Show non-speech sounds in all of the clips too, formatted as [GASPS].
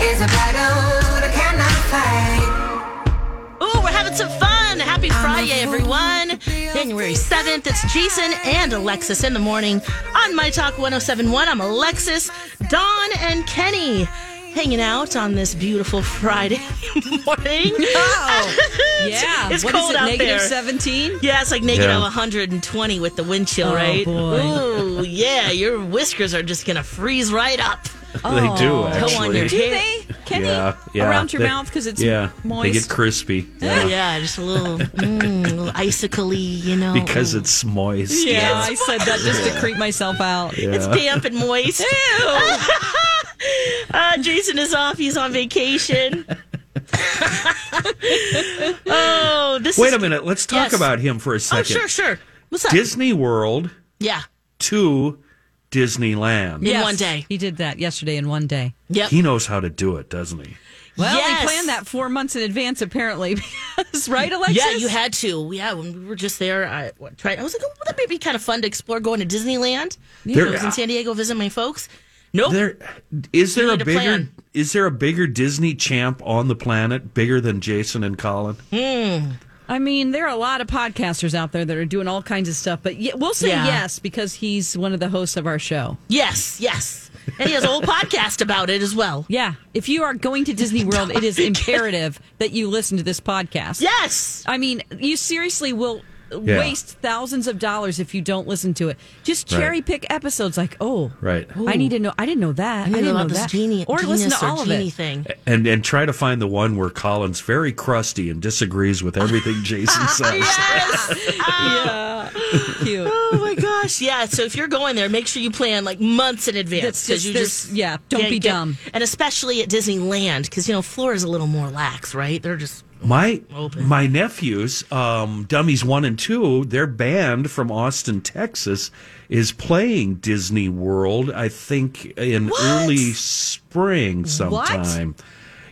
Is a battle that cannot fight. Ooh, we're having some fun. Happy Friday, everyone. January 7th. It's Jason and Alexis in the morning on My Talk 1071. I'm Alexis, Dawn, and Kenny hanging out on this beautiful Friday [LAUGHS] morning. Oh, [LAUGHS] yeah. it's What is cold it, out negative there. 17? Yeah, it's like negative Yeah. 120 with the wind chill, Oh, right? boy. Ooh, yeah, your whiskers are just going to freeze right up. [LAUGHS] They do Oh. actually. Go on your Do hair. they? Kenny? Yeah, yeah. Around your They- mouth because it's yeah, moist? they get crispy. [LAUGHS] Yeah. Yeah, just a little, mm, a little icicle you know. because it's moist. Yeah, I said that just to [LAUGHS] creep myself out. It's damp and moist. uh, Jason is off. He's on vacation. oh, this Wait is. a minute. Let's talk Yes. about him for a Oh, second. sure, sure. What's up? Disney World yeah. to Disneyland. In one day. He did that yesterday in one day. Yep. He knows how to do it, doesn't he? Well, Yes. he planned that four months in advance, apparently. [LAUGHS] Because, right, Alexis? Yeah, you had to. Yeah, when we were just there, I tried. I was like, oh, that may be kind of fun to explore going to Disneyland. There- I was in San Diego visit my folks. Nope. There is there a bigger plan. is there a bigger Disney champ on the planet, bigger than Jason and Colin? Hmm. I mean, there are a lot of podcasters out there that are doing all kinds of stuff, but we'll say Yeah. yes because he's one of the hosts of our show. yes, yes. And he has a whole podcast about it as well. Yeah. If you are going to Disney World, it is [LAUGHS] imperative that you listen to this podcast. Yes. I mean, you seriously will Yeah. waste thousands of dollars if you don't listen to it. Just Right. cherry pick episodes like, oh, Right. I need to know. I didn't know that. I, I didn't know know this that. genie, or listen genius to or all of genie it. thing. And and try to find the one where Colin's very crusty and disagrees with everything [LAUGHS] Jason says. Yeah. Cute. Oh my gosh! Yeah. So if you're going there, make sure you plan like months in advance because you there's- just yeah, don't can't be get- dumb. And especially at Disneyland, because you know Florida's a little more lax, right? They're just My Open. my nephews, um, Dummies one and two, their band from Austin, Texas, is playing Disney World. I think in What? early spring sometime.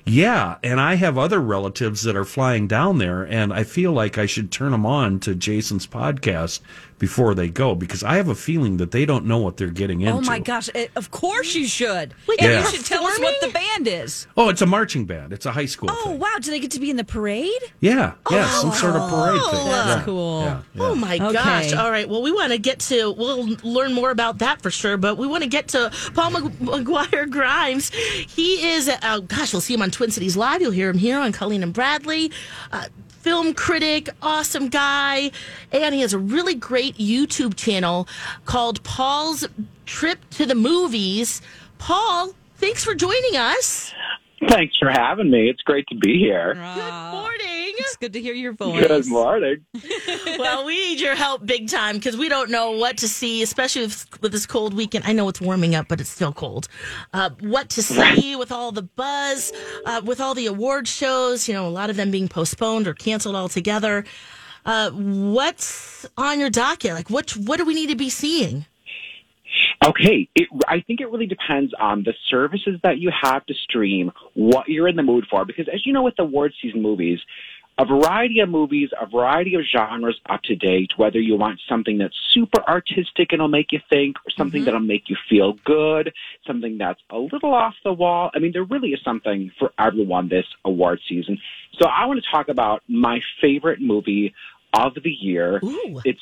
Yeah, and I have other relatives that are flying down there, and I feel like I should turn them on to Jason's podcast before they go because I have a feeling that they don't know what they're getting into. Oh my gosh! eh, Of course you should. Wait, and you should tell us what the band is. Oh, it's a marching band. It's a high school Oh thing. wow! Do they get to be in the parade? Yeah, yeah, some sort of parade thing. That's Yeah, cool. yeah, yeah. Oh my Okay. gosh! All right. Well, we want to get to. We'll learn more about that for sure. But we want to get to Paul Mag- McGuire Grimes. He is. Uh, gosh, we'll see him on Twin Cities Live. You'll hear him here on Colleen and Bradley. Uh, film critic, awesome guy, and he has a really great YouTube channel called Paul's Trip to the Movies. Paul, thanks for joining us. Thanks for having me. It's great to be here. Good morning. It's good to hear your voice. Good morning. [LAUGHS] well, we need your help big time because we don't know what to see, especially with, with this cold weekend. I know it's warming up, but it's still cold. Uh, what to see with all the buzz, uh, with all the award shows, you know, a lot of them being postponed or canceled altogether. Uh, what's on your docket? Like, what, what do we need to be seeing? Okay, it, I think it really depends on the services that you have to stream, what you're in the mood for. Because as you know, with award season movies, a variety of movies, a variety of genres up to date, whether you want something that's super artistic and will make you think, or something mm-hmm. that'll make you feel good, something that's a little off the wall. I mean, there really is something for everyone this award season. So I want to talk about my favorite movie of the year. Ooh. It's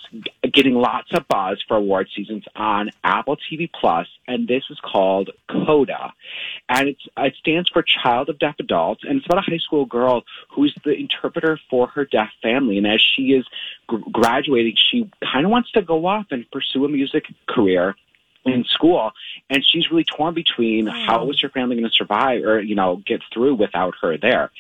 getting lots of buzz for award seasons on Apple TV Plus, and this is called Coda, and it's uh, it stands for Child of Deaf Adults, and it's about a high school girl who's the interpreter for her deaf family, and as she is gr- graduating, she kind of wants to go off and pursue a music career in school. And she's really torn between how is her family going to survive or you know get through without her there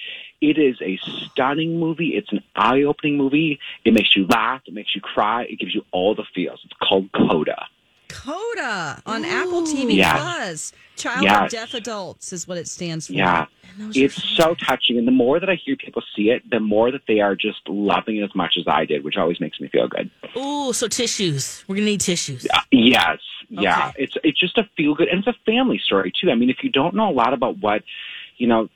it is a stunning movie it's an eye-opening movie it makes you laugh it makes you cry it gives you all the feels it's called coda Coda on Apple TV Yes. Plus. Child of Yes. Deaf Adults is what it stands for. yeah it's so touching and the more that i hear people see it the more that they are just loving it as much as i did which always makes me feel good Ooh, so tissues. We're gonna need tissues. Uh, Yes, yeah. Okay. It's it's just a feel good, and it's a family story too. I mean, if you don't know a lot about what you know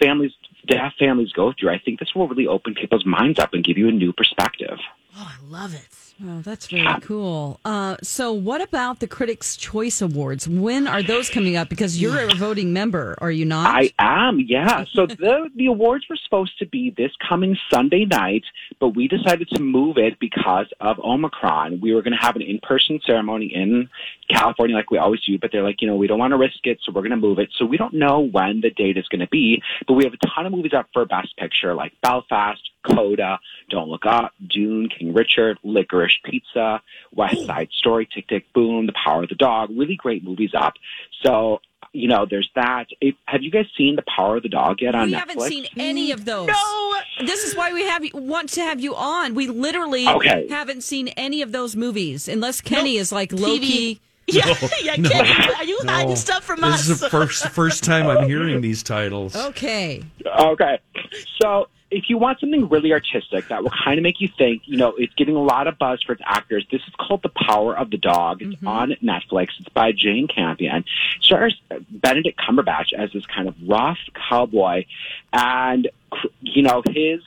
families, deaf families go through, I think this will really open people's minds up and give you a new perspective. Oh, I love it. Oh, that's very cool. Uh, so, what about the Critics' Choice Awards? When are those coming up? Because you're a voting member, are you not? I am, yeah. So the the awards were supposed to be this coming Sunday night, but we decided to move it because of Omicron. We were going to have an in person ceremony in California, like we always do, but they're like, you know, we don't want to risk it, so we're going to move it. So we don't know when the date is going to be, but we have a ton of movies up for Best Picture, like Belfast, Coda, Don't Look Up, Dune, King Richard, Licorice Pizza, West Side Story, Tick Tick Boom, The Power of the Dog. Really great movies up. So. You know, there's that. If, have you guys seen The Power of the Dog yet on we Netflix? haven't seen any of those. No. This is why we have want to have you on. We literally Okay. haven't seen any of those movies, unless Kenny is like low TV. key. [LAUGHS] Yeah, [LAUGHS] yeah. no, Kenny, are you hiding stuff from this us? This is the first first time I'm hearing these titles. [LAUGHS] Okay. Okay. So if you want something really artistic that will kind of make you think, you know, it's getting a lot of buzz for its actors. This is called The Power of the Dog. It's mm-hmm. on Netflix. It's by Jane Campion. Stars Benedict Cumberbatch as this kind of rough cowboy, and you know his.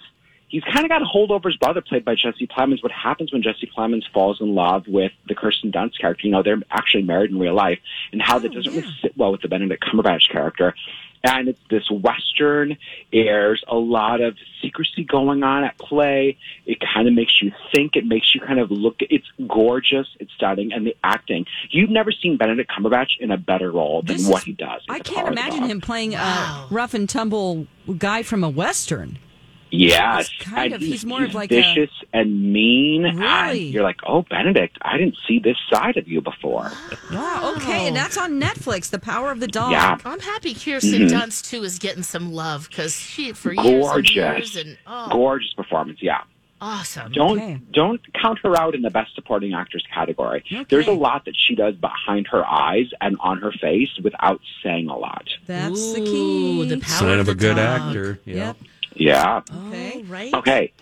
He's kind of got a hold over his brother, played by Jesse Plemons. What happens when Jesse Plemons falls in love with the Kirsten Dunst character? You know, they're actually married in real life, and how that oh, doesn't really sit well with the Benedict Cumberbatch character and it's this western there's a lot of secrecy going on at play it kind of makes you think it makes you kind of look it's gorgeous it's stunning and the acting you've never seen benedict cumberbatch in a better role than This what is- he does I can't Power of the imagine Dog. him playing Wow. a rough and tumble guy from a western. Yes He's kind and of- he's more of like a- vicious and mean and Really? you're like oh benedict i didn't see this side of you before Wow. Okay, and that's on Netflix. The Power of the Dog. Yeah. I'm happy Kirsten mm-hmm. Dunst too is getting some love because she for years gorgeous and years and oh, gorgeous performance yeah awesome. Don't Okay. don't count her out in the best supporting actress category. There's a lot that she does behind her eyes and on her face without saying a lot. That's the Ooh, key. the power Sign of the a good dog. actor. Yeah. Yep. Yeah. Okay. Oh, right. Okay.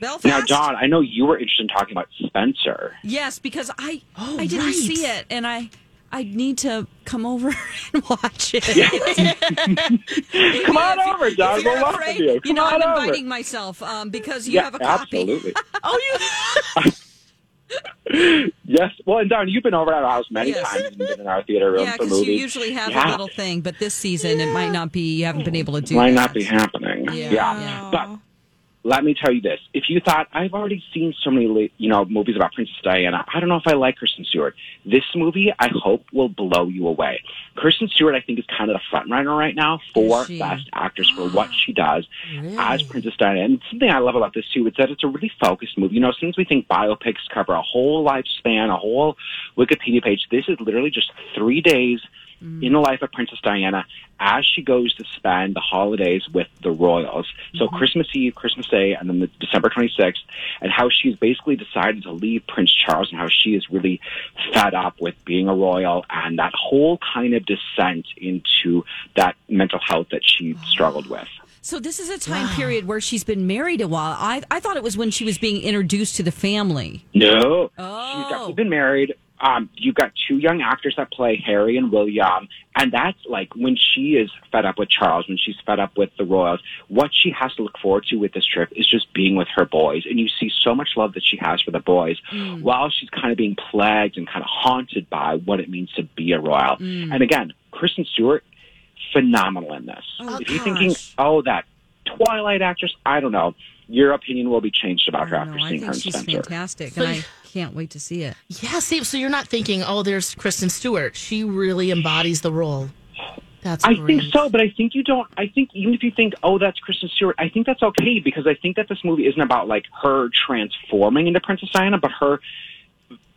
Belfast. Now, Dawn, I know you were interested in talking about Spencer. Yes, because I Oh, I didn't right. see it, and I I need to come over [LAUGHS] and watch it. Maybe [LAUGHS] [LAUGHS] Come on if over, if Dawn. you're We'll welcome afraid- you. You know, on I'm over. inviting myself um, because you yeah, have a copy. absolutely. Oh, you. yes. Well, and Dawn, you've been over at our house many Yes. times and been in our theater room Yeah, for because movies. you usually have Yeah. a little thing, but this season it might not be. You haven't been able to do. Might that. not be happening. Yeah. yeah. But let me tell you this: if you thought I've already seen so many, li- you know, movies about Princess Diana, I don't know if I like Kristen Stewart. This movie, I hope, will blow you away. Kristen Stewart, I think, is kind of the front runner right now for Best Actress for what she does as Princess Diana. And something I love about this too is that it's a really focused movie. You know, since we think biopics cover a whole lifespan, a whole Wikipedia page, this is literally just three days Mm. in the life of Princess Diana as she goes to spend the holidays with the royals. So mm-hmm. Christmas Eve, Christmas Day, and then the December 26th, and how she's basically decided to leave Prince Charles and how she is really fed up with being a royal and that whole kind of descent into that mental health that she struggled with. So this is a time period where she's been married a while. I I thought it was when she was being introduced to the family. No, Oh. she's definitely been married. Um, you've got two young actors that play Harry and William, and that's like when she is fed up with Charles, when she's fed up with the royals. What she has to look forward to with this trip is just being with her boys, and you see so much love that she has for the boys, while she's kind of being plagued and kind of haunted by what it means to be a royal. And again, Kristen Stewart, phenomenal in this. Oh, if you're thinking, oh, that Twilight actress. I don't know. Your opinion will be changed about her after don't know, I seeing her in she's Spencer. fantastic, and I you- can't wait to see it. Yeah, see, so you're not thinking, oh, there's Kristen Stewart. She really embodies the role. That's I great. think so, but I think you don't. I think even if you think, oh, that's Kristen Stewart, I think that's okay because I think that this movie isn't about like her transforming into Princess Diana, but her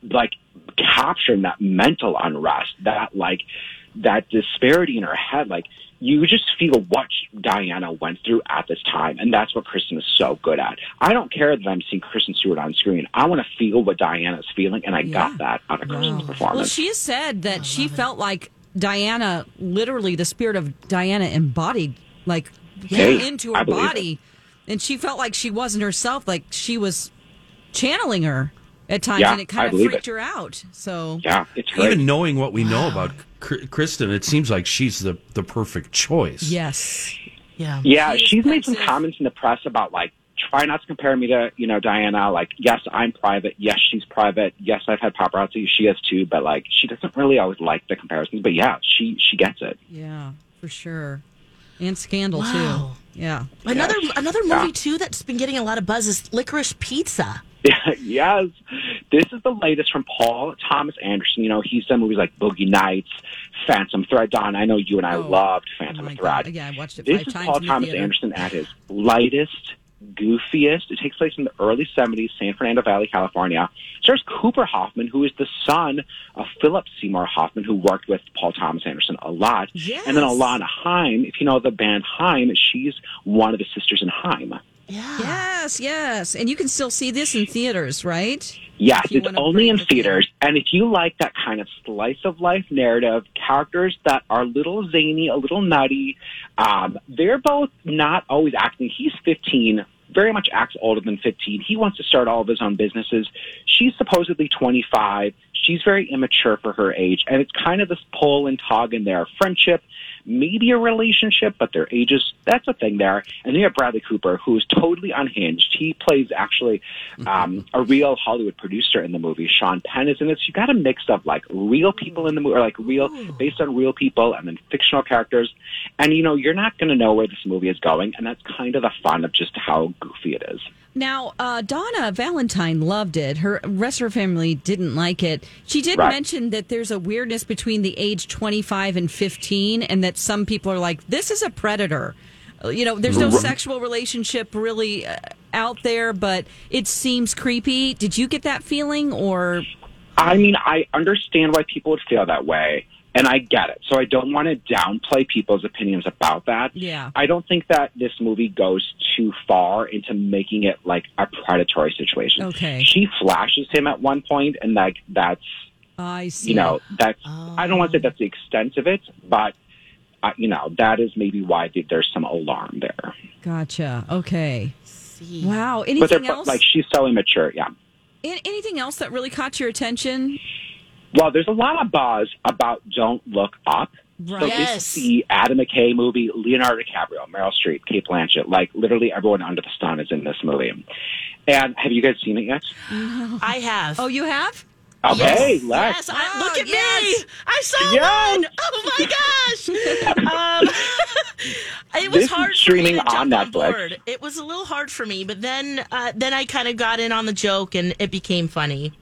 like capturing that mental unrest, that like that disparity in her head. Like you just feel what Diana went through at this time, and that's what Kristen is so good at. I don't care that I'm seeing Kristen Stewart on screen. I want to feel what Diana's feeling, and I got that out of Kristen's performance. Well, she said that she felt like Diana, literally the spirit of Diana embodied, like Hey, into her body, and she felt like she wasn't herself, like she was channeling her at times, Yeah, and it kind I of freaked it. her out. So yeah, it's great. Even knowing what we know about Kristen, it seems like she's the, the perfect choice. yes, Yeah. Yeah, She is she's made some comments in the press about like try not to compare me to you know Diana. Like, yes, I'm private. Yes, she's private. Yes, I've had paparazzi. She has too. But like, she doesn't really always like the comparisons. But yeah, she she gets it. yeah, for sure, and Scandal Wow. too. Yeah, Another Yes. another movie Yeah. too that's been getting a lot of buzz is Licorice Pizza. [LAUGHS] yes, this is the latest from Paul Thomas Anderson. You know, he's done movies like Boogie Nights, Phantom Thread. Dawn, I know you and I Oh, loved Oh Phantom my Thread. God. Yeah, I watched it This is times Paul Thomas theater. Anderson at his lightest, goofiest. It takes place in the early 70s, San Fernando Valley, California. Stars Cooper Hoffman, who is the son of Philip Seymour Hoffman, who worked with Paul Thomas Anderson a lot. Yes. And then Alana Haim, if you know the band Haim, she's one of the sisters in Haim. Yeah. Yes, yes, and you can still see this in theaters, right? Yes, it's only in the theaters. And if you like that kind of slice of life narrative, characters that are a little zany, a little nutty, um, they're both not always acting. He's 15, very much acts older than 15. He wants to start all of his own businesses. She's supposedly 25. She's very immature for her age. And it's kind of this pull and tug in their friendship, maybe a relationship, but their ages, that's a thing there. And then you have Bradley Cooper, who is totally unhinged. He plays actually um, a real Hollywood producer in the movie. Sean Penn is in it. So you got a mix of like real people in the movie, or like real, based on real people, and then fictional characters. And you know, you're not going to know where this movie is going. And that's kind of the fun of just how goofy it is. Now, uh, Donna Valentine loved it. Her rest of her family didn't like it. She did Right. mention that there's a weirdness between the age 25 and 15, and that some people are like, "This is a predator." Uh, You know, there's no Right. sexual relationship really uh, out there, but it seems creepy. Did you get that feeling, or I mean, I understand why people would feel that way, and I get it. So I don't want to downplay people's opinions about that. Yeah. I don't think that this movie goes too far into making it like a predatory situation. Okay. She flashes him at one point, and like that's I see? you know that's I don't want to say that's the extent of it, but uh, you know that is maybe why there's some alarm there. Gotcha. Okay. See. Wow. Anything they're else? like she's so immature. Yeah. An- anything else that really caught your attention? Well, there's a lot of buzz about Don't Look Up. So Right. this Yes. is the Adam McKay movie, Leonardo DiCaprio, Meryl Streep, Cate Blanchett. Like literally everyone under the sun is in this movie. And have you guys seen it yet? [LAUGHS] I have. Oh, you have? Okay, yes, Lex. yes. I, Oh, look at yes. me. I saw Yes. one. Oh my [LAUGHS] gosh. um, [LAUGHS] it was This is hard streaming for me to on jump Netflix. board. It was a little hard for me, but then uh, then I kind of got in on the joke and it became funny.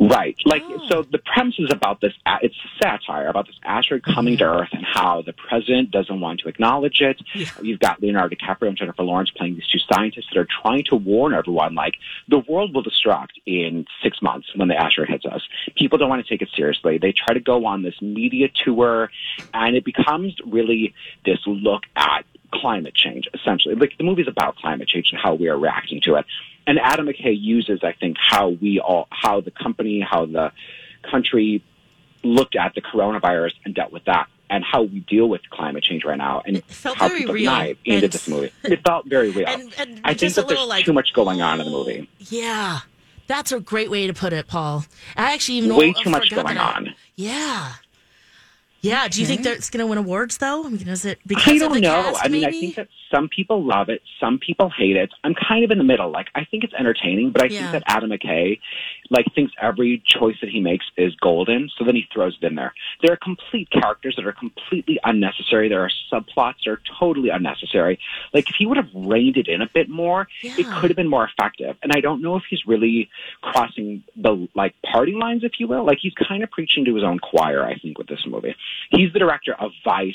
Right. Like, Oh. so the premise is about this, it's a satire about this asteroid coming to Earth and how the president doesn't want to acknowledge it. You've got Leonardo DiCaprio and Jennifer Lawrence playing these two scientists that are trying to warn everyone, like, the world will destruct in six months when the asteroid hits us. People don't want to take it seriously. They try to go on this media tour, and it becomes really this look at climate change, essentially. Like, the movie's about climate change and how we are reacting to it. And Adam McKay uses, I think, how we all, how the company, how the country looked at the coronavirus and dealt with that, and how we deal with climate change right now, and how people real, it into and- this movie. It felt very real. And, and I think that there's little like too much going on in the movie. Oh, yeah, that's a great way to put it, Paul. I actually even Way too much going that on. Yeah. Yeah. Do you think that it's going to win awards though? I mean, is it because I don't know. cast, I mean, I think that some people love it, some people hate it. I'm kind of in the middle. Like, I think it's entertaining, but I Yeah. think that Adam McKay, like thinks every choice that he makes is golden, so then he throws it in there. There are complete characters that are completely unnecessary. There are subplots that are totally unnecessary. Like if he would have reined it in a bit more, it could have been more effective. And I don't know if he's really crossing the like party lines, if you will. Like he's kind of preaching to his own choir, I think, with this movie. He's the director of Vice,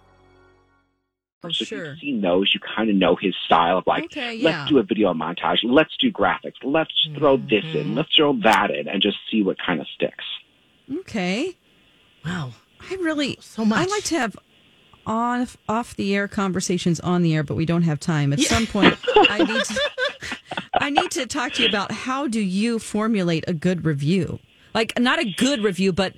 Oh, So sure. if you see those, you kind of know his style of like, Okay, yeah. let's do a video montage, let's do graphics, let's throw this Mm-hmm. in, let's throw that in, and just see what kind of sticks. Okay. Wow. I really So much. I like to have on off the air conversations on the air, but we don't have time. At some point, I [LAUGHS] need to, I need to talk to you about how do you formulate a good review? Like not a good review, but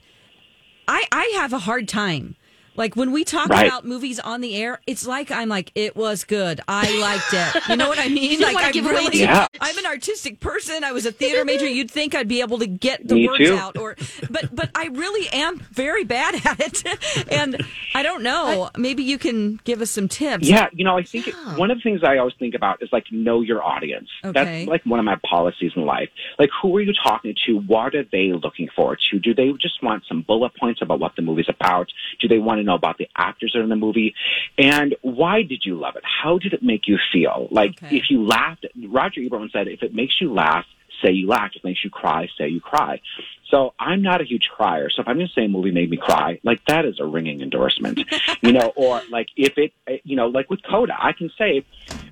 I I have a hard time. Like when we talk Right. about movies on the air, it's like I'm like it was good. I liked it. You know what I mean? [LAUGHS] like wanna I give really, Yeah. I'm an artistic person. I was a theater major. You'd think I'd be able to get the Me words too. out, or but but I really am very bad at it. [LAUGHS] and I don't know. Maybe you can give us some tips. Yeah, you know, I think it, one of the things I always think about is like know your audience. Okay. That's like one of my policies in life. Like, who are you talking to? What are they looking forward to? Do they just want some bullet points about what the movie's about? Do they want to know about the actors that are in the movie? And why did you love it? How did it make you feel? Like, Okay. if you laughed, Roger Ebert said, if it makes you laugh, say you laughed. If it makes you cry, say you cry. So I'm not a huge crier. So if I'm going to say a movie made me cry, like that is a ringing endorsement, you know. [LAUGHS] Or like if it, you know, like with Coda, I can say,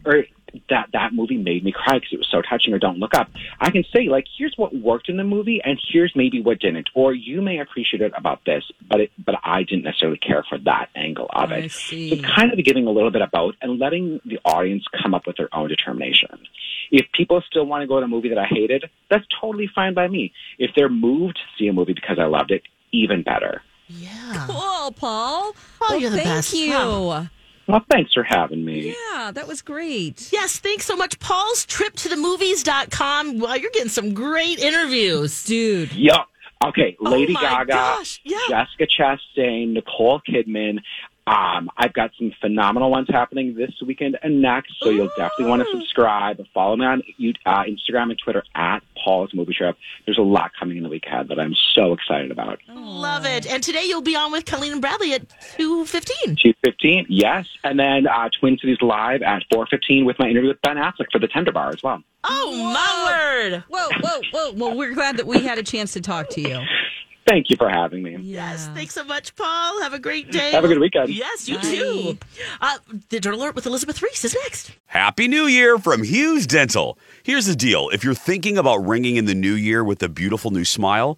or that that movie made me cry because it was so touching. Or Don't Look Up, I can say like, here's what worked in the movie, and here's maybe what didn't. Or you may appreciate it about this, but it, but I didn't necessarily care for that angle of it. see. So it's kind of giving a little bit of both and letting the audience come up with their own determination. If people still want to go to a movie that I hated, that's totally fine by me. If they're moved to see a movie because I loved it, even better. Yeah. Cool, Paul. Oh, well, you're the thank best. you. Wow. Well, thanks for having me. Yeah, that was great. Yes, thanks so much. Paul's trip to the movies.com. Well, you're getting some great interviews. Dude. Yup. Okay, oh Lady my Gaga, gosh, yeah. Jessica Chastain, Nicole Kidman. Um, I've got some phenomenal ones happening this weekend and next, so you'll definitely want to subscribe. Follow me on uh, Instagram and Twitter at Paul's Movie Trip. There's a lot coming in the week ahead that I'm so excited about. Love it. And today you'll be on with Colleen and Bradley at 2.15. 215, yes, and then uh, Twin Cities Live at 415 with my interview with Ben Affleck for the Tender Bar as well. Oh, my word. Whoa, whoa, whoa. Well, we're glad that we had a chance to talk to you. Thank you for having me. Yes, thanks so much, Paul. Have a great day. Have a good weekend. Yes, you Bye. too. Uh, the Dirt Alert with Elizabeth Ries is next. Happy New Year from Hughes Dental. Here's the deal if you're thinking about ringing in the new year with a beautiful new smile,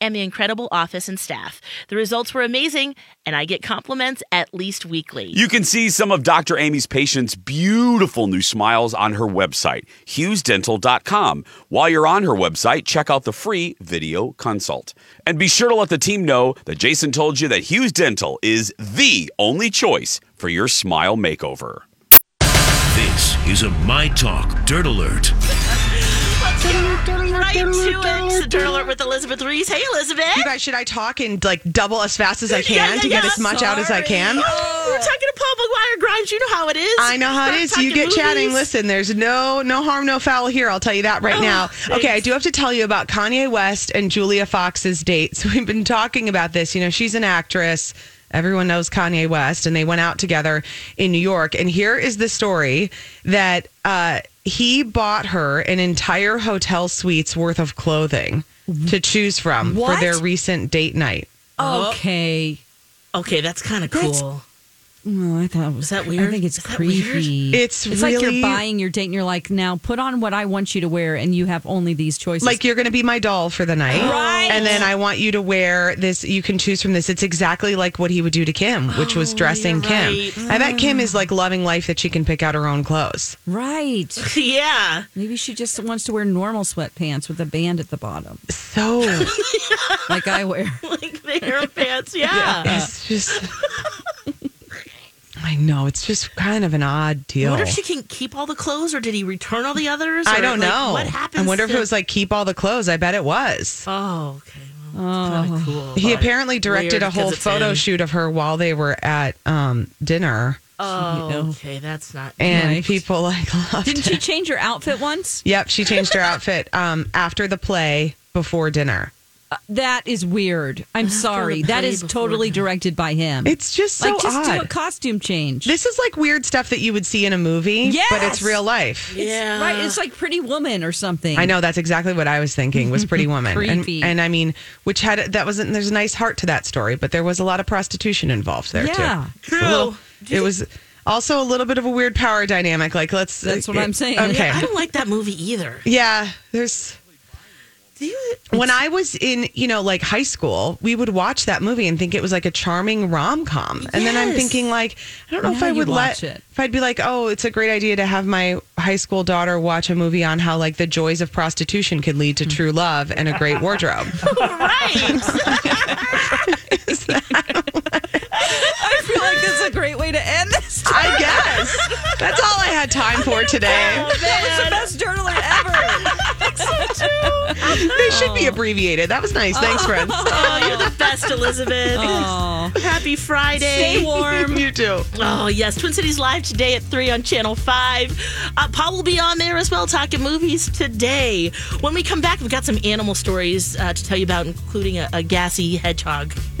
and the incredible office and staff. The results were amazing, and I get compliments at least weekly. You can see some of Dr. Amy's patients' beautiful new smiles on her website, hughesdental.com. While you're on her website, check out the free video consult. And be sure to let the team know that Jason told you that Hughes Dental is the only choice for your smile makeover. This is a My Talk Dirt Alert. [LAUGHS] Right to it. It's Alert with Elizabeth Ries. Hey, Elizabeth. You guys, should I talk and like double as fast as I can Yeah, yeah, to get yeah. as much out as I can? We're talking to Paul McGuire Grimes. You know how it is. I know how it Start is. You get chatting. Listen, there's no no harm, no foul here. I'll tell you that right Oh, now. Okay, I do have to tell you about Kanye West and Julia Fox's date. So [LAUGHS] we've been talking about this. You know, she's an actress. Everyone knows Kanye West, and they went out together in New York. And here is the story that uh, he bought her an entire hotel suite's worth of clothing to choose from What? for their recent date night. Oh. Okay. Okay, that's kind of That's- cool. Oh, I thought it was. Is that I think it's Is creepy. It's it's like you're buying your date and you're like, now put on what I want you to wear, and you have only these choices. Like you're going to be my doll for the night, Right. And then I want you to wear this. You can choose from this. It's exactly like what he would do to Kim, which was oh, dressing you're Kim. right. I bet Kim mm. is like loving life that she can pick out her own clothes. right. [LAUGHS] Yeah. Maybe she just wants to wear normal sweatpants with a band at the bottom, So [LAUGHS] like I wear. [LAUGHS] Like the hair pants. Yeah. it's just. I know it's just kind of an odd I deal. wonder if she can keep all the clothes, or did he return all the others? I don't like, know. What happens? I wonder if it was like keep all the clothes. I bet it was. Oh, okay. Well, kind of cool. He apparently directed a whole photo him. shoot of her while they were at um, dinner, Oh, okay. That's not. and Right. people like [LAUGHS] loved Didn't it. she change her outfit once? Yep, she changed her outfit um, after the play before dinner. That is weird. I'm sorry. the That play is before totally dinner. directed by him. It's just so like just odd. do a costume change. this is like weird stuff that you would see in a movie, but it's real life. Yeah. right. It's like Pretty Woman or something. I know that's exactly what I was thinking was Pretty [LAUGHS] Woman, and, Creepy. and I mean, which had that wasn't. There's a nice heart to that story, but there was a lot of prostitution involved there Yeah. too. True. A little- it was also a little bit of a weird power dynamic. Like let's. That's what I'm saying. Okay. Yeah, I don't like that movie either. Yeah, there's. When I was in, you know, like high school, we would watch that movie and think it was like a charming rom com. And then I'm thinking, like, I don't know if I would watch let, it. if I'd be like, oh, it's a great idea to have my high school daughter watch a movie on how like the joys of prostitution could lead to true love and a great wardrobe. [LAUGHS] Right. [LAUGHS] I feel like this is a great way to end this. I guess that's all I had time for today. That was the best dirt alert ever. They should be abbreviated. That was nice. Thanks, friends. oh, you're the best, Elizabeth. Oh, Happy Friday. stay warm. you too. Oh, yes. Twin Cities Live today at 3 on Channel 5. Uh, Paul will be on there as well, talking movies today. When we come back, we've got some animal stories uh, to tell you about, including a, a gassy hedgehog. [LAUGHS]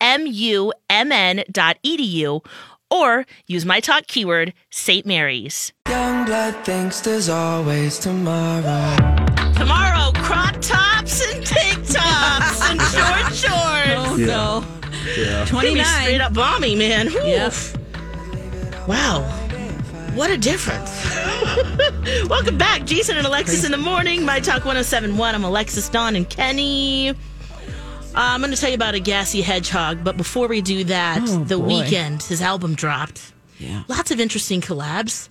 smumn.edu or use my talk keyword, St. Mary's. Young blood thinks there's always tomorrow. Tomorrow, crop tops and tank tops and short [LAUGHS] shorts. Oh no. Gonna 29. straight up balmy, man. Whew. Yep. Wow. What a difference. [LAUGHS] Welcome back, Jason and Alexis in the morning. My Talk 1071. I'm Alexis, Dawn, and Kenny. Uh, I'm going to tell you about a gassy hedgehog, but before we do that, Oh, The boy. Weeknd, his album dropped. Yeah. Lots of interesting collabs.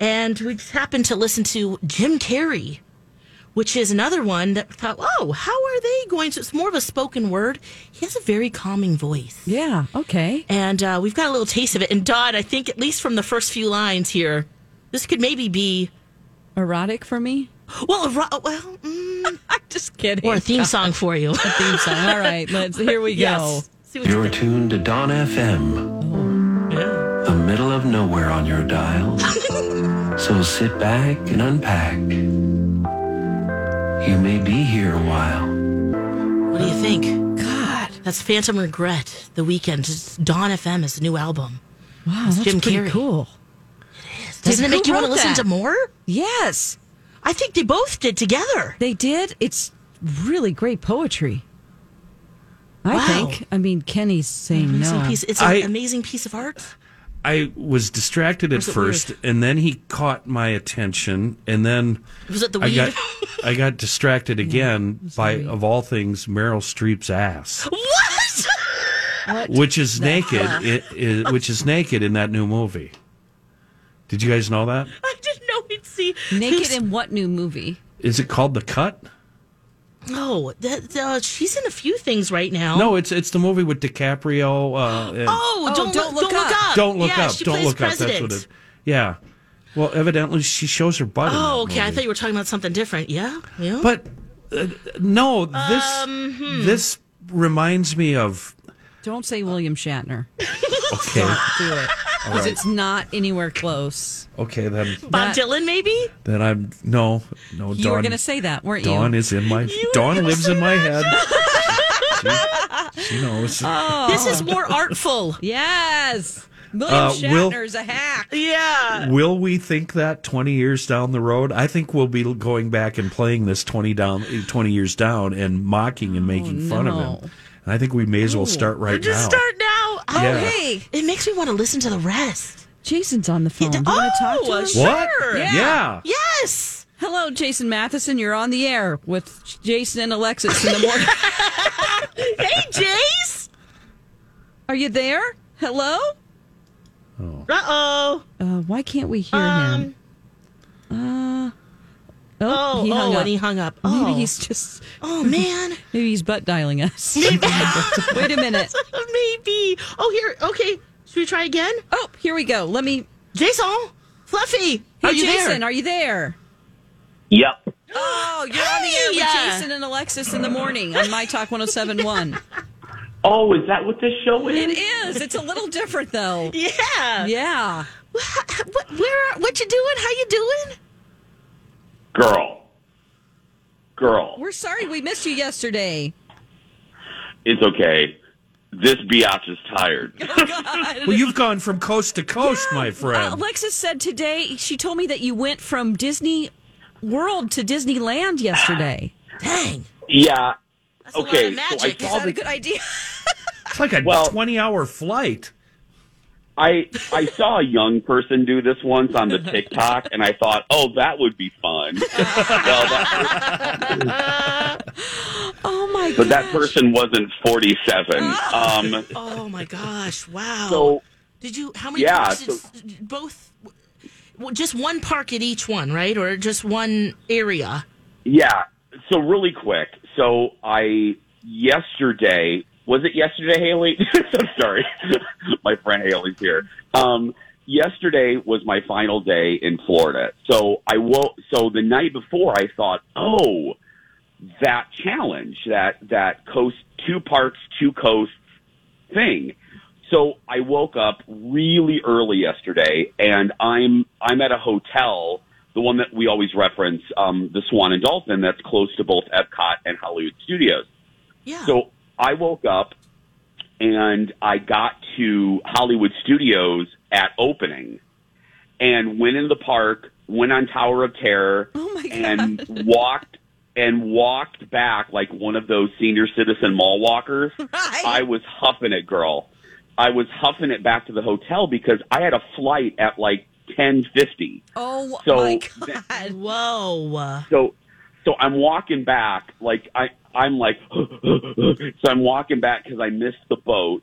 And we just happened to listen to Jim Carrey, which is another one that we thought, oh, how are they going to? It's more of a spoken word. He has a very calming voice. Yeah. Okay. And uh, we've got a little taste of it. And Dodd, I think at least from the first few lines here, this could maybe be Erotic for me. Well, a, ro- well, mm, [LAUGHS] I'm just kidding. or a theme song for you. [LAUGHS] A theme song. All right. Let's. Here we go. yes. See you You're think. tuned to Dawn FM, Oh, yeah. the middle of nowhere on your dial. [LAUGHS] so sit back and unpack. You may be here a while. What do you think? God, that's Phantom Regret. The Weeknd. It's Dawn FM is the new album. Wow. It's That's Jim pretty Carrey. cool. Doesn't it make you want to wrote listen to more? Yes, I think they both did together. they did. It's really great poetry. I Wow. think. I mean, Kenny's saying Amazing no. piece. It's an I- amazing piece of art. I was distracted at Was first, weird? and then he caught my attention, and then Was it the I got [LAUGHS] I got distracted again by, of all things, Meryl Streep's ass, [LAUGHS] what? which is naked, i i- which is naked in that new movie. Did you guys know that? I didn't know we'd see Naked in what new movie? Is it called The Cut? No, that, uh, she's in a few things right now. No, it's it's the movie with DiCaprio. Uh, Oh, Oh, don't, Don't look, Look don't look Up. up. don't look yeah, up. She Don't plays look president. up. That's what it. Yeah. Well, evidently she shows her butt. in Oh, that okay. I thought you were talking about something different. Yeah, yeah. But uh, no, this Um, hmm. this reminds me of. Don't say William Shatner. [LAUGHS] Okay, Do it. All Because right. it's not anywhere close. okay then. Bob that- Dylan, maybe. Then I'm no no. You Dawn, were going to say that, weren't Dawn you? is in my. Dawn lives in my head. [LAUGHS] she, she knows. Oh. This is more artful. Yes. William Uh, Will- Shatner's a hack. Yeah. Will we think that 20 years down the road? I think we'll be going back and playing this 20 down 20 years down and mocking and making fun of Oh, him. And I think we may as well start right Just start now. Oh, Yeah. hey. It makes me want to listen to the rest. Jason's on the phone. Do you oh, want to talk to him? sure. What? Yeah. Yeah. Yes. Hello, Jason Matheson. You're on the air with Jason and Alexis in the morning. [LAUGHS] [LAUGHS] Hey, Jace. Are you there? Hello? Uh oh. Uh, why can't we hear Um. him? Uh, Oh, he hung oh, up. and he hung up. Oh. Maybe Oh. he's just. Oh man. [LAUGHS] Maybe he's butt dialing us. [LAUGHS] [LAUGHS] Wait a minute. Maybe. Oh, here. Okay. Should we try again? Oh, here we go. Let me. Jason, Fluffy, Hey, are you Jason, there? are you there? Yep. Oh, you're on the air with Hey! Jason and Alexis in the morning on My Talk 1071. Oh, is that what this show is? It is. It's a little different, though. Yeah. Yeah. What, where? Are what you doing? How you doing? Girl. Girl. We're sorry we missed you yesterday. It's okay. This biatch is tired. [LAUGHS] Well, you've gone from coast to coast, my Uh, friend. Alexis said today, she told me that you went from Disney World to Disneyland yesterday. [SIGHS] Dang. Yeah. That's a lot okay. of So I magic. saw Is that a good idea? [LAUGHS] It's like a Well- 20 hour flight. I I saw a young person do this once on the TikTok, and I thought, oh, that would be fun. well, that, [LAUGHS] Oh my but that person wasn't forty seven. [LAUGHS] Um, Oh my gosh! Wow. so did you? How many? Yeah, did, both. Just one park at each one, right? Or just one area? yeah. So really quick. So I yesterday was it yesterday, Haley? [LAUGHS] I'm sorry, [LAUGHS] my friend Haley's here. Um, yesterday was my final day in Florida. So I woke. So the night before, I thought, oh, that challenge, that that coast two parks, two coasts thing. So I woke up really early yesterday, and I'm I'm at a hotel, the one that we always reference, um, the Swan and Dolphin, that's close to both Epcot and Hollywood Studios. Yeah. So I woke up and I got to Hollywood Studios at opening and went in the park, went on Tower of Terror, [LAUGHS] Oh my god. and walked and walked back like one of those senior citizen mall walkers. [LAUGHS] I was huffing it, girl. I was huffing it back to the hotel because I had a flight at like ten fifty. oh So my th- god. Whoa. So so I'm walking back like I I'm like [LAUGHS] so I'm walking back because I missed the boat.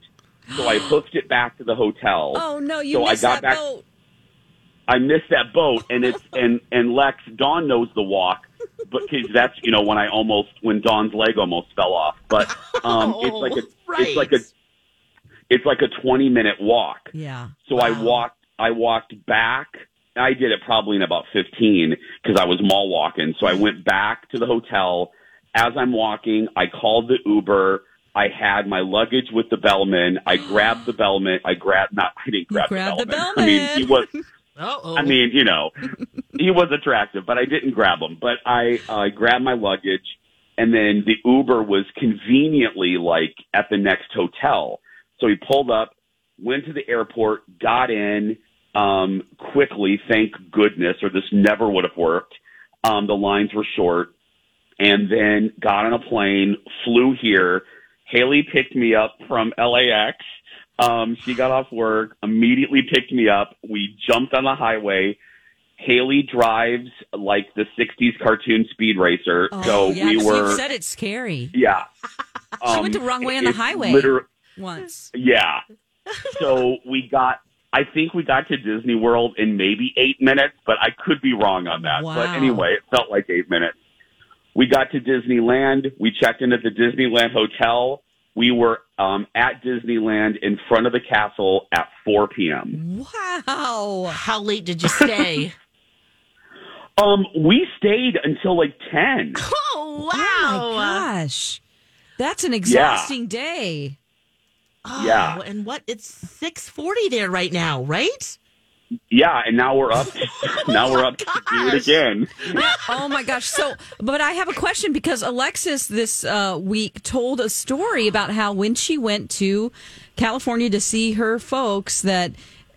So I hooked it back to the hotel. [GASPS] Oh no, you So I missed got that back- boat. I missed that boat, and it's [LAUGHS] and and Lex Dawn knows the walk, but 'cause that's you know when I almost when Dawn's leg almost fell off. But [LAUGHS] um, it's like a it's like a it's like a twenty minute walk. Yeah. So I walked I walked back. I did it probably in about fifteen because I was mall walking. So I went back to the hotel. As I'm walking, I called the Uber. I had my luggage with the bellman. I [GASPS] grabbed the bellman. I grabbed not. I didn't grab the the bellman. I mean, he was. [LAUGHS] Uh-oh. I mean, you know, [LAUGHS] he was attractive, but I didn't grab him. But I uh, grabbed my luggage, and then the Uber was conveniently like at the next hotel. So he pulled up, went to the airport, got in, um, quickly, thank goodness, or this never would have worked. Um, the lines were short, and then got on a plane, flew here. Haley picked me up from LAX. Um, she got off work, immediately picked me up. We jumped on the highway. Haley drives like the '60s cartoon speed racer, Oh, so yeah, we were. You've said it's scary. Yeah. [LAUGHS] she went the Um, wrong way on the highway liter- once. yeah. So we got, I think we got to Disney World in maybe eight minutes, but I could be wrong on that. But anyway, it felt like eight minutes. We got to Disneyland. We checked in at the Disneyland Hotel. We were um, at Disneyland in front of the castle at 4 p.m. Wow. How late did you stay? [LAUGHS] Um, we stayed until like 10. oh wow! Oh my gosh. That's an exhausting day. Oh, Yeah. and what? It's six forty there right now, right? Yeah, and now we're up. [LAUGHS] now we're up to do it again. oh my gosh. So, but I have a question because Alexis this uh, week told a story about how when she went to California to see her folks that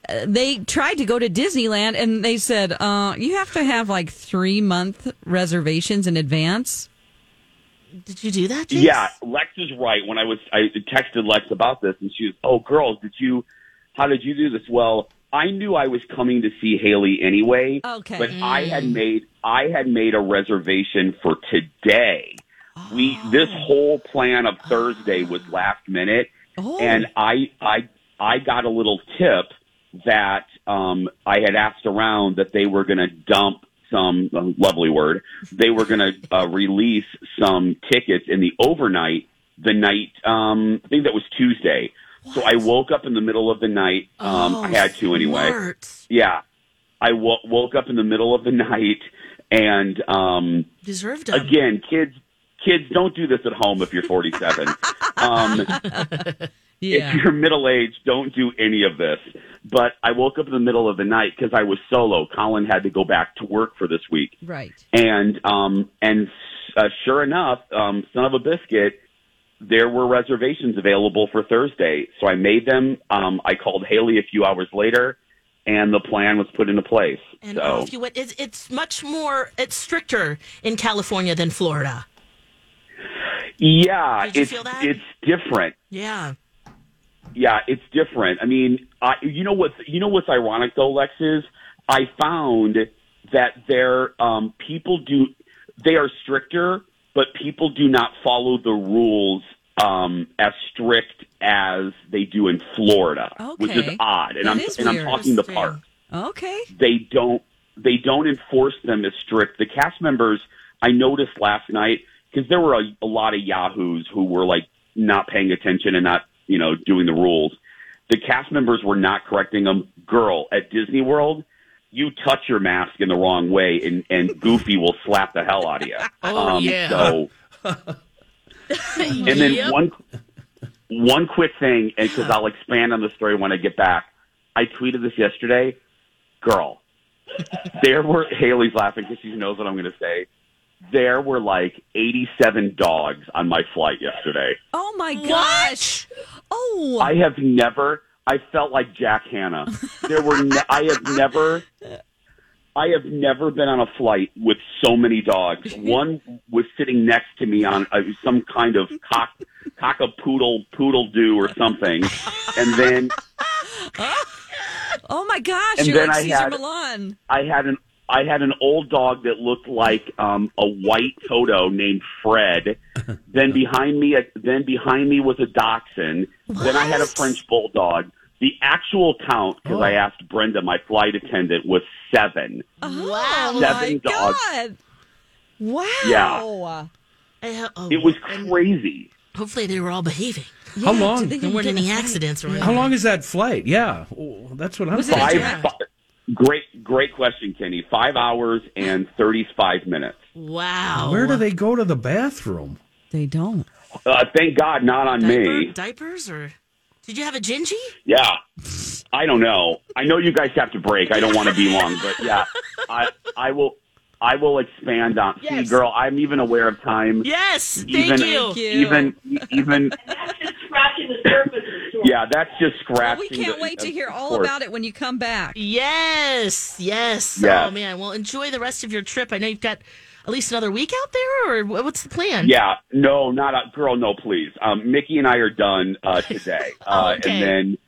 uh, they tried to go to Disneyland and they said, uh, you have to have like three month reservations in advance. Did you do that? Jace? Yeah, Lex is right. When I was, I texted Lex about this, and she was, "Oh, girls, did you? How did you do this?" Well, I knew I was coming to see Haley anyway. Okay. but I had made I had made a reservation for today. We this whole plan of Thursday was last minute, Oh. and I I I got a little tip that um, I had asked around that they were going to dump some uh, lovely word. They were going to uh, [LAUGHS] release some tickets in the overnight the night. Um, I think that was Tuesday. So I woke up in the middle of the night. Um, I had to anyway. Smart. Yeah, I wo- woke up in the middle of the [LAUGHS] night and um, Deserved them. again, kids. Kids, don't do this at home if you're 47. [LAUGHS] um, if you're middle aged, don't do any of this. But I woke up in the middle of the night because I was solo. Colin had to go back to work for this week, Right. and um, and uh, sure enough, um, son of a biscuit, there were reservations available for Thursday. So I made them. Um, I called Haley a few hours later, and the plan was put into place. And so off you went. It's, it's much more. It's stricter in California than Florida. yeah, it's feel that? it's different. Yeah. Yeah, it's different. I mean, I, you know what's you know what's ironic though, Lex is I found that there um, people do they are stricter, but people do not follow the rules um, as strict as they do in Florida, which is odd. And That I'm and I'm weird. talking the park. Okay. They don't they don't enforce them as strict. The cast members I noticed last night because there were a, a lot of yahoos who were like not paying attention and not you know doing the rules. The cast members were not correcting them. Girl at Disney World, you touch your mask in the wrong way, and and Goofy will slap the hell out of you. [LAUGHS] Oh, um, yeah. So [LAUGHS] and then Yep. one one quick thing, and because I'll expand on the story when I get back. I tweeted this yesterday. Girl, there were Haley's laughing because she knows what I'm going to say. There were like 87 dogs on my flight yesterday. Oh my gosh. Oh. I have never. I felt like Jack Hanna. There were. Ne- I have never. I have never been on a flight with so many dogs. One was sitting next to me on uh, some kind of cock, cockapoodle poodle poodle do or something, and then [LAUGHS] oh my gosh. And You're then like I Cesar had- Millan. I had an I had an old dog that looked like um, a white Toto named Fred. [LAUGHS] then behind me, then behind me was a Dachshund. Then I had a French bulldog. The actual count, because I asked Brenda, my flight attendant, was seven. Wow. Seven dogs. God. Wow. Yeah. I- oh, It was crazy. Hopefully, they were all behaving. How long? There weren't any accidents or How long is that flight? Yeah, Oh, that's what I'm. Was it a thinking. Five, fi- great, great question, Kenny. Five hours and thirty-five minutes. Wow. Where do they go to the bathroom? They don't. Uh, thank God, not on Diaper, me. diapers or did you have a gingy? Yeah. I don't know. I know you guys have to break. I don't want to be long, but yeah, I I will I will expand on. See, girl, I'm even aware of time. Yes. Thank even. Thank you. even even scratching the surface. Yeah, that's just Well, we can't the- wait to hear all about it when you come back. Yes, yes. Yes. Oh man, well enjoy the rest of your trip. I know you've got at least another week out there, or what's the plan? Yeah, no, not a girl. No, please. Um, Mickey and I are done uh, [LAUGHS] today, uh, okay. and then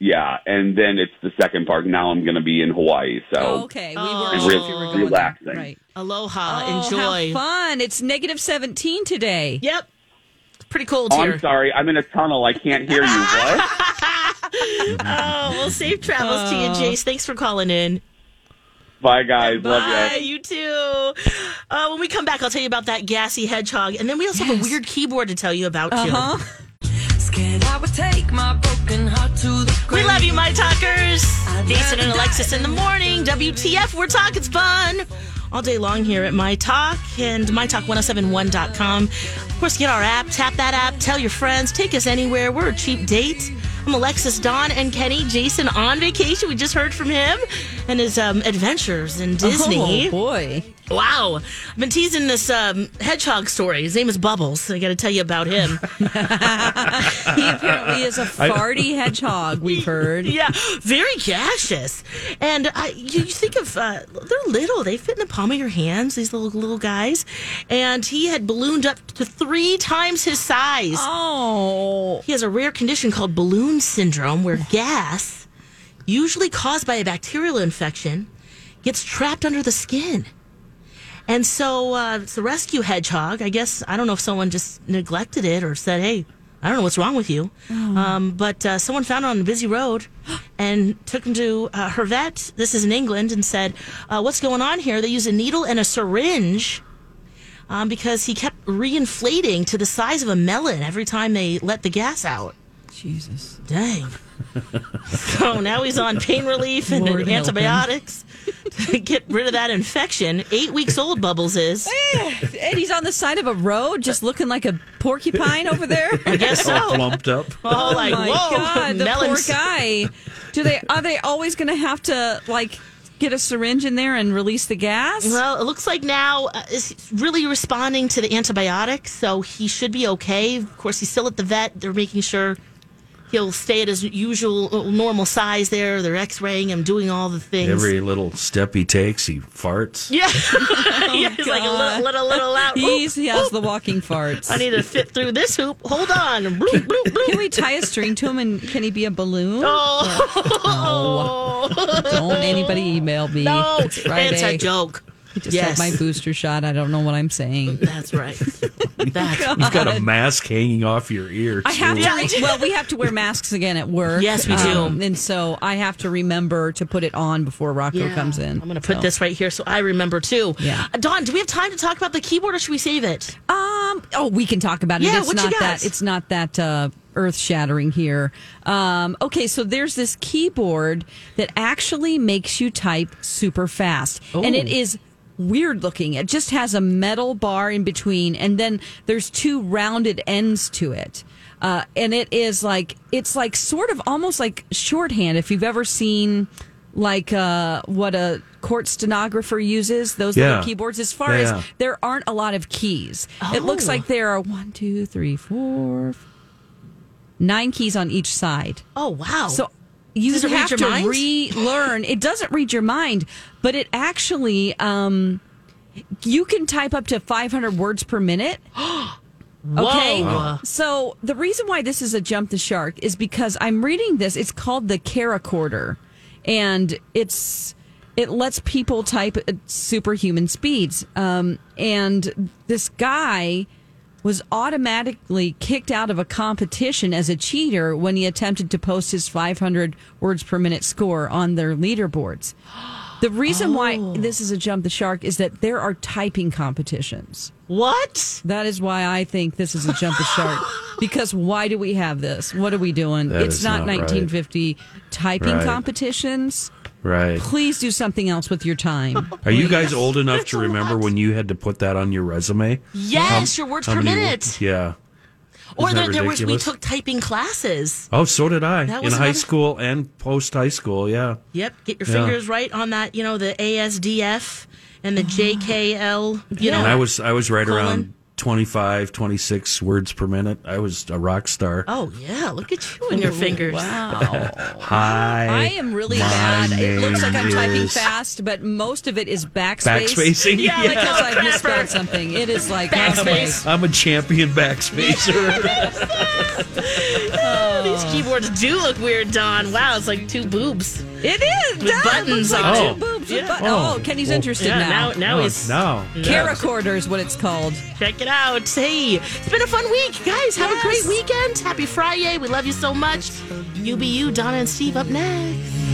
yeah, and then it's the second part. Now I'm going to be in Hawaii, so Oh, okay, we Oh. weren't Re- sure were going relaxing. there. Right. Aloha, Oh, enjoy. How fun! It's negative seventeen today. Yep, it's pretty cold Oh, here. I'm sorry, I'm in a tunnel. I can't hear you. [LAUGHS] What? oh, well, safe travels to you, Jace. Thanks for calling in. Bye, guys. Love Bye, you. you too. Uh, when we come back, I'll tell you about that gassy hedgehog, and then we also have a weird keyboard to tell you about too. Uh-huh. Scared I would take my broken heart to the We love you, my talkers. Jason and Alexis in the morning. WTF, we're talking fun. All day long here at My Talk and MyTalk1071.com. Of course, get our app, tap that app, tell your friends, take us anywhere. We're a cheap date. I'm Alexis, Dawn, and Kenny. Jason on vacation. We just heard from him and his um, adventures in Disney. Oh boy! Wow. I've been teasing this um, hedgehog story. His name is Bubbles. I got to tell you about him. [LAUGHS] He apparently is a farty hedgehog. We've heard. [LAUGHS] Yeah, very gaseous. And I, you, you think of uh, they're little; they fit in the palm of your hands. These little little guys, and he had ballooned up to three times his size. Oh, He has a rare condition called balloon syndrome, where gas, usually caused by a bacterial infection, gets trapped under the skin. And so uh, it's a rescue hedgehog. I guess I don't know if someone just neglected it or said, "Hey, I don't know what's wrong with you," um, but uh, someone found it on a busy road [GASPS] and took him to uh, her vet. This is in England, and said, uh, "What's going on here?" They use a needle and a syringe um, because he kept reinflating to the size of a melon every time they let the gas out. Jesus! Dang. [LAUGHS] so now he's on pain relief and Lord antibiotics to get rid of that infection. Eight weeks old, Bubbles is. And he's on the side of a road, just looking like a porcupine over there. I guess [LAUGHS] All so. plumped up. Oh, like, my whoa, God, the melons. poor guy. Do they are they always going to have to like get a syringe in there and release the gas? Well, it looks like now uh, is really responding to the antibiotics, so he should be okay. Of course, he's still at the vet. They're making sure he'll stay at his usual uh, normal size there. They're x-raying him, doing all the things. Every little step he takes, he farts. yeah, [LAUGHS] yeah, he's like a little, little, little out. He's, he has the walking farts. I need to fit through this hoop. Hold on. Bloop, bloop, bloop. Can we tie a string to him and can he be a balloon? Oh, [LAUGHS] Don't anybody email me. no, It's Friday. it's a joke. I just Yes. had my booster shot. I don't know what I'm saying. That's right. [LAUGHS] That's You've got a mask hanging off your ear. I have to. Well, we have to wear masks again at work. Yes, we do. Um, and so I have to remember to put it on before Rocco Yeah. comes in. I'm going to put So, this right here so I remember too. Yeah. Uh, Dawn, do we have time to talk about the keyboard or should we save it? Um. Oh, we can talk about it. Yeah, it's what you not got? that. It's not that uh, earth shattering here. Um. Okay. So there's this keyboard that actually makes you type super fast, and it Oh. is weird looking. It just has a metal bar in between, and then there's two rounded ends to it. Uh, and it is like it's like sort of almost like shorthand. If you've ever seen like uh, what a court stenographer uses, those Yeah. little keyboards. As far Yeah. as there aren't a lot of keys, it looks Oh. like there are one, two, three, four, nine keys on each side. Oh, wow. So you Does have your to mind? relearn. It doesn't read your mind, but it actually um, you can type up to 500 words per minute. [GASPS] Okay. Whoa. So the reason why this is a jump the shark is because I'm reading this. It's called the CharaChorder, and it's it lets people type at superhuman speeds. Um, and this guy was automatically kicked out of a competition as a cheater when he attempted to post his 500 words per minute score on their leaderboards. The reason why oh. this is a jump the shark is that there are typing competitions. What? That is why I think this is a jump the shark. [LAUGHS] Because why do we have this? What are we doing? That it's is not, not right. 1950 typing Right. competitions. Right. Please do something else with your time. Are you guys old enough to remember when you had to put that on your resume? Yes, How- your words per minute. Yeah. Or Isn't there, there was we took typing classes. Oh, so did I That in high school and post high school. Yeah. Yep, get your Yeah. fingers right on that. You know the ASDF and the JKL. You know, and I was I was right colon. around 25, 26 words per minute. I was a rock star. Oh yeah, look at you and your fingers. Wow. [LAUGHS] Hi. I am really my bad. It looks like I'm typing fast, but most of it is backspace. Backspacing? Yeah, Yeah. because I misspelled something. It is like Backspace. I'm a champion backspacer. [LAUGHS] [LAUGHS] These keyboards do look weird, Dawn. Wow, it's like two boobs. It is. With Dad, buttons looks like on two it. boobs with Yeah. but- Oh. oh, Kenny's Well, interested Yeah, now. now now Oh, he's no. CharaChorder is what it's called. Check it out. Hey, it's been a fun week, guys. Have a great weekend. Happy Friday. We love you so much. You be you, Donna and Steve up next.